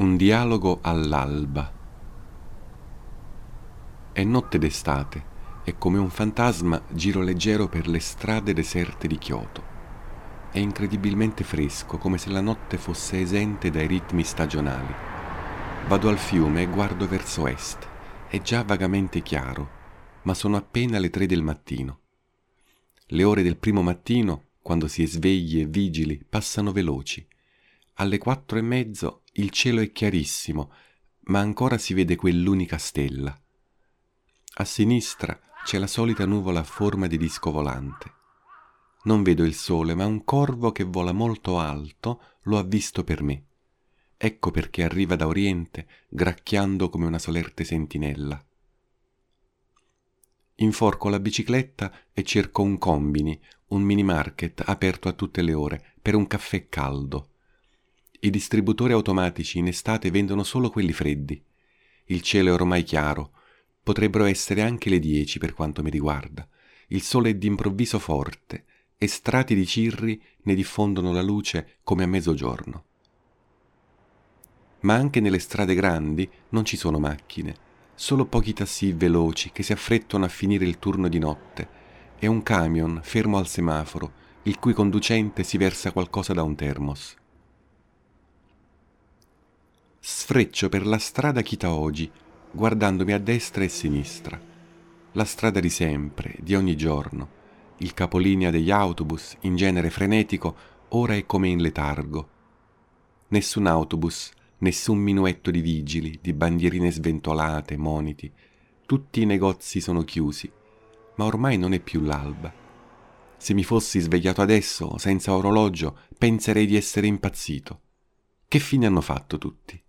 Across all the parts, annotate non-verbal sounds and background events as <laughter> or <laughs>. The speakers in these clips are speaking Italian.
Un dialogo all'alba. È notte d'estate e come un fantasma giro leggero per le strade deserte di Kyoto. È incredibilmente fresco, come se la notte fosse esente dai ritmi stagionali. Vado al fiume e guardo verso est. È già vagamente chiaro, ma sono appena le tre del mattino. Le ore del primo mattino, quando si è svegli e vigili, passano veloci. Alle quattro e mezzo il cielo è chiarissimo, ma ancora si vede quell'unica stella. A sinistra c'è la solita nuvola a forma di disco volante. Non vedo il sole, ma un corvo che vola molto alto lo ha visto per me. Ecco perché arriva da oriente, gracchiando come una solerte sentinella. Inforco la bicicletta e cerco un combini, un mini market aperto a tutte le ore, per un caffè caldo. I distributori automatici in estate vendono solo quelli freddi. Il cielo è ormai chiaro. Potrebbero essere anche le dieci per quanto mi riguarda. Il sole è d'improvviso forte e strati di cirri ne diffondono la luce come a mezzogiorno. Ma anche nelle strade grandi non ci sono macchine, solo pochi tassi veloci che si affrettano a finire il turno di notte e un camion fermo al semaforo, il cui conducente si versa qualcosa da un termos. Sfreccio per la strada Kitaoji, guardandomi a destra e a sinistra. La strada di sempre, di ogni giorno. Il capolinea degli autobus, in genere frenetico, ora è come in letargo. Nessun autobus, nessun minuetto di vigili, di bandierine sventolate, moniti. Tutti i negozi sono chiusi, ma ormai non è più l'alba. Se mi fossi svegliato adesso, senza orologio, penserei di essere impazzito. Che fine hanno fatto tutti?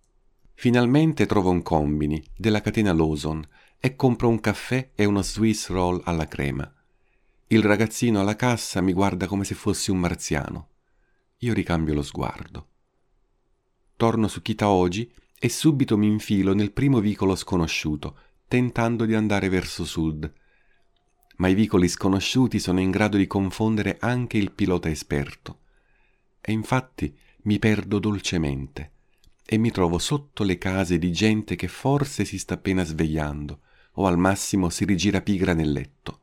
Finalmente trovo un combini della catena Lawson e compro un caffè e uno Swiss roll alla crema. Il ragazzino alla cassa mi guarda come se fossi un marziano. Io ricambio lo sguardo. Torno su Kitaoji e subito mi infilo nel primo vicolo sconosciuto, tentando di andare verso sud. Ma i vicoli sconosciuti sono in grado di confondere anche il pilota esperto. E infatti mi perdo dolcemente e mi trovo sotto le case di gente che forse si sta appena svegliando o al massimo si rigira pigra nel letto.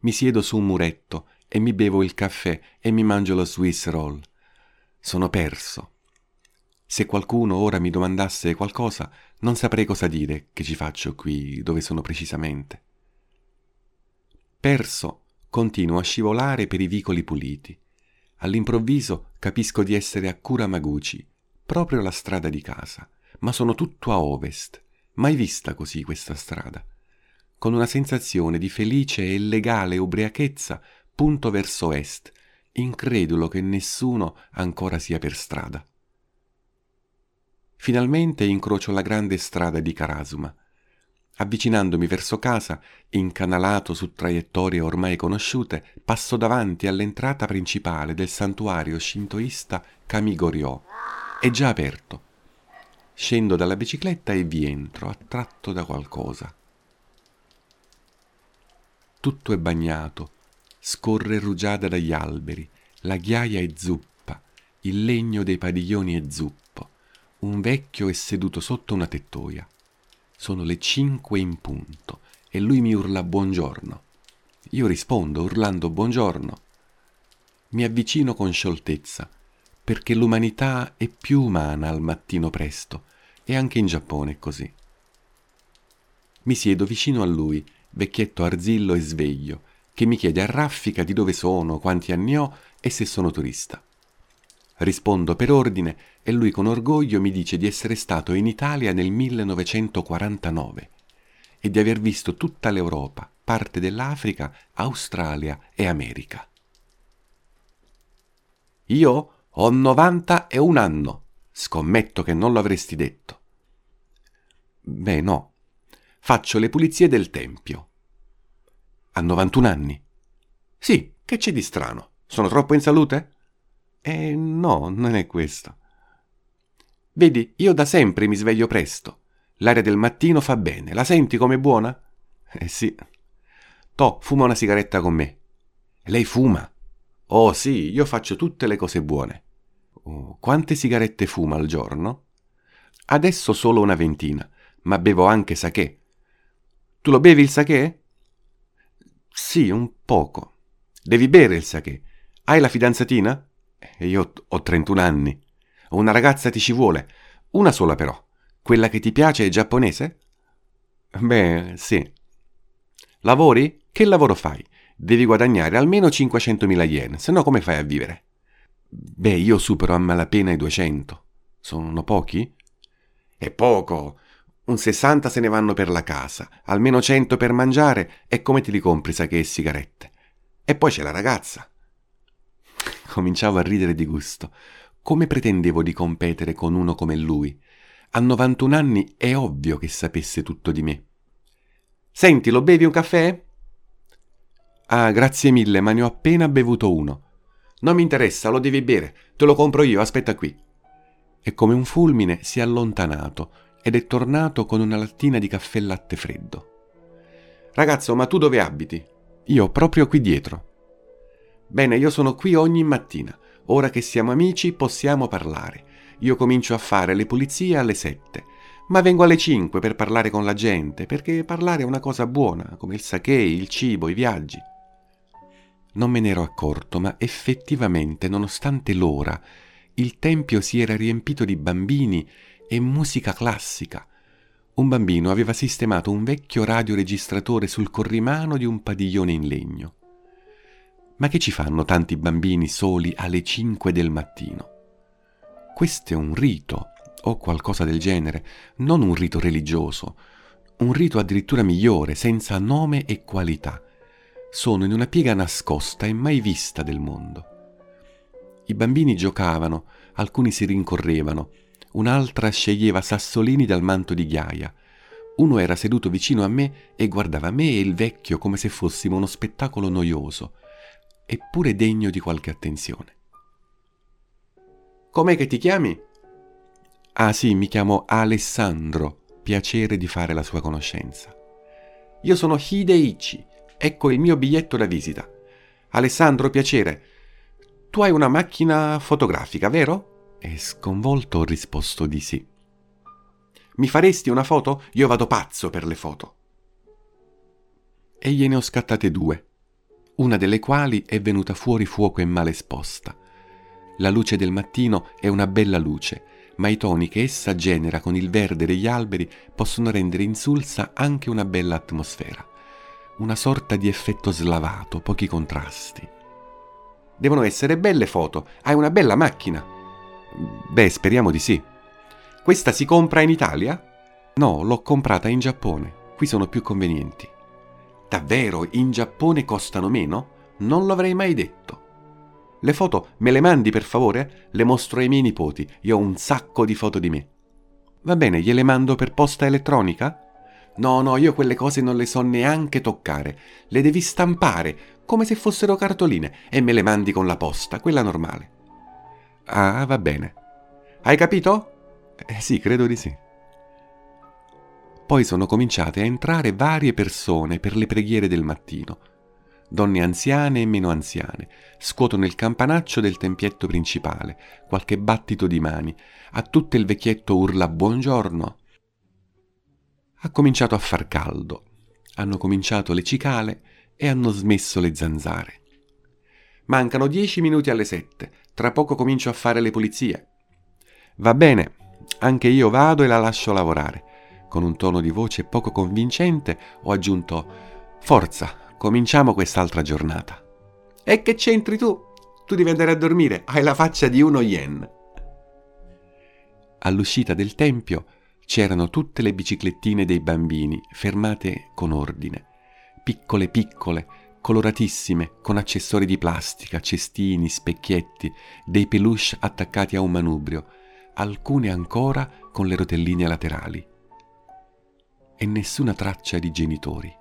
Mi siedo su un muretto e mi bevo il caffè e mi mangio lo Swiss roll. Sono perso. Se qualcuno ora mi domandasse qualcosa, non saprei cosa dire che ci faccio qui dove sono precisamente. Perso, continuo a scivolare per i vicoli puliti. All'improvviso capisco di essere a Kuramaguchi, proprio la strada di casa, ma sono tutto a ovest. Mai vista così questa strada. Con una sensazione di felice e legale ubriachezza punto verso est, incredulo che nessuno ancora sia per strada. Finalmente incrocio la grande strada di Karasuma. Avvicinandomi verso casa, incanalato su traiettorie ormai conosciute, passo davanti all'entrata principale del santuario shintoista Kamigoryo è già aperto. Scendo dalla bicicletta e vi entro, attratto da qualcosa. Tutto è bagnato, scorre rugiada dagli alberi, la ghiaia è zuppa, il legno dei padiglioni è zuppo, un vecchio è seduto sotto una tettoia. Sono le cinque in punto e lui mi urla buongiorno. Io rispondo urlando buongiorno. Mi avvicino con scioltezza perché l'umanità è più umana al mattino presto e anche in Giappone è così. Mi siedo vicino a lui, vecchietto arzillo e sveglio, che mi chiede a raffica di dove sono, quanti anni ho e se sono turista. Rispondo per ordine e lui con orgoglio mi dice di essere stato in Italia nel 1949 e di aver visto tutta l'Europa, parte dell'Africa, Australia e America. Io ho 91 anno. Scommetto che non lo avresti detto. Beh, no. Faccio le pulizie del tempio. A 91 anni? Sì, che c'è di strano? Sono troppo in salute? Eh, no, non è questo. Vedi, io da sempre mi sveglio presto. L'aria del mattino fa bene. La senti come buona? Eh sì. To, fuma una sigaretta con me. Lei fuma? Oh sì, io faccio tutte le cose buone. Oh, quante sigarette fuma al giorno? Adesso solo una ventina, ma bevo anche sake. Tu lo bevi il sake? Sì, un poco. Devi bere il sake. Hai la fidanzatina? E io ho 31 anni. Una ragazza ti ci vuole. Una sola però. Quella che ti piace è giapponese? Beh, sì. Lavori? Che lavoro fai? Devi guadagnare almeno 500.000 yen, se no come fai a vivere? Beh, io supero a malapena i 200. Sono pochi? È poco. Un 60 se ne vanno per la casa, almeno 100 per mangiare e come te li compri sa che e sigarette? E poi c'è la ragazza. <laughs> Cominciavo a ridere di gusto. Come pretendevo di competere con uno come lui? A 91 anni è ovvio che sapesse tutto di me. Senti, lo bevi un caffè? Ah, grazie mille, ma ne ho appena bevuto uno. Non mi interessa, lo devi bere. Te lo compro io, aspetta qui. E come un fulmine si è allontanato ed è tornato con una lattina di caffè latte freddo. Ragazzo, ma tu dove abiti? Io proprio qui dietro. Bene, io sono qui ogni mattina. Ora che siamo amici possiamo parlare. Io comincio a fare le pulizie alle sette, ma vengo alle cinque per parlare con la gente, perché parlare è una cosa buona, come il sake, il cibo, i viaggi. Non me ne ero accorto, ma effettivamente, nonostante l'ora, il tempio si era riempito di bambini e musica classica. Un bambino aveva sistemato un vecchio radioregistratore sul corrimano di un padiglione in legno. Ma che ci fanno tanti bambini soli alle cinque del mattino? Questo è un rito, o qualcosa del genere, non un rito religioso, un rito addirittura migliore, senza nome e qualità. Sono in una piega nascosta e mai vista del mondo. I bambini giocavano, alcuni si rincorrevano, un'altra sceglieva sassolini dal manto di ghiaia. Uno era seduto vicino a me e guardava me e il vecchio come se fossimo uno spettacolo noioso, eppure degno di qualche attenzione. Com'è che ti chiami? Ah sì, mi chiamo Alessandro, piacere di fare la sua conoscenza. Io sono Hideichi, ecco il mio biglietto da visita. Alessandro, piacere. Tu hai una macchina fotografica, vero? E sconvolto ho risposto di sì. Mi faresti una foto? Io vado pazzo per le foto. E gliene ho scattate due, una delle quali è venuta fuori fuoco e male esposta. La luce del mattino è una bella luce, ma i toni che essa genera con il verde degli alberi possono rendere insulsa anche una bella atmosfera. Una sorta di effetto slavato, pochi contrasti. Devono essere belle foto. Hai una bella macchina. Beh, speriamo di sì. Questa si compra in Italia? No, l'ho comprata in Giappone. Qui sono più convenienti. Davvero, in Giappone costano meno? Non l'avrei mai detto. Le foto me le mandi per favore? Le mostro ai miei nipoti. Io ho un sacco di foto di me. Va bene, gliele mando per posta elettronica? No, no, io quelle cose non le so neanche toccare. Le devi stampare, come se fossero cartoline, e me le mandi con la posta, quella normale. Ah, va bene. Hai capito? Eh sì, credo di sì. Poi sono cominciate a entrare varie persone per le preghiere del mattino. Donne anziane e meno anziane scuotono il campanaccio del tempietto principale, qualche battito di mani. A tutte il vecchietto urla buongiorno. Ha cominciato a far caldo. Hanno cominciato le cicale e hanno smesso le zanzare. Mancano dieci minuti alle sette, tra poco comincio a fare le pulizie. Va bene, anche io vado e la lascio lavorare. Con un tono di voce poco convincente ho aggiunto Forza, cominciamo quest'altra giornata. E che c'entri tu? Tu devi andare a dormire, hai la faccia di uno yen. All'uscita del tempio c'erano tutte le biciclettine dei bambini fermate con ordine piccole piccole, coloratissime, con accessori di plastica, cestini, specchietti, dei peluche attaccati a un manubrio, alcune ancora con le rotelline laterali. E nessuna traccia di genitori.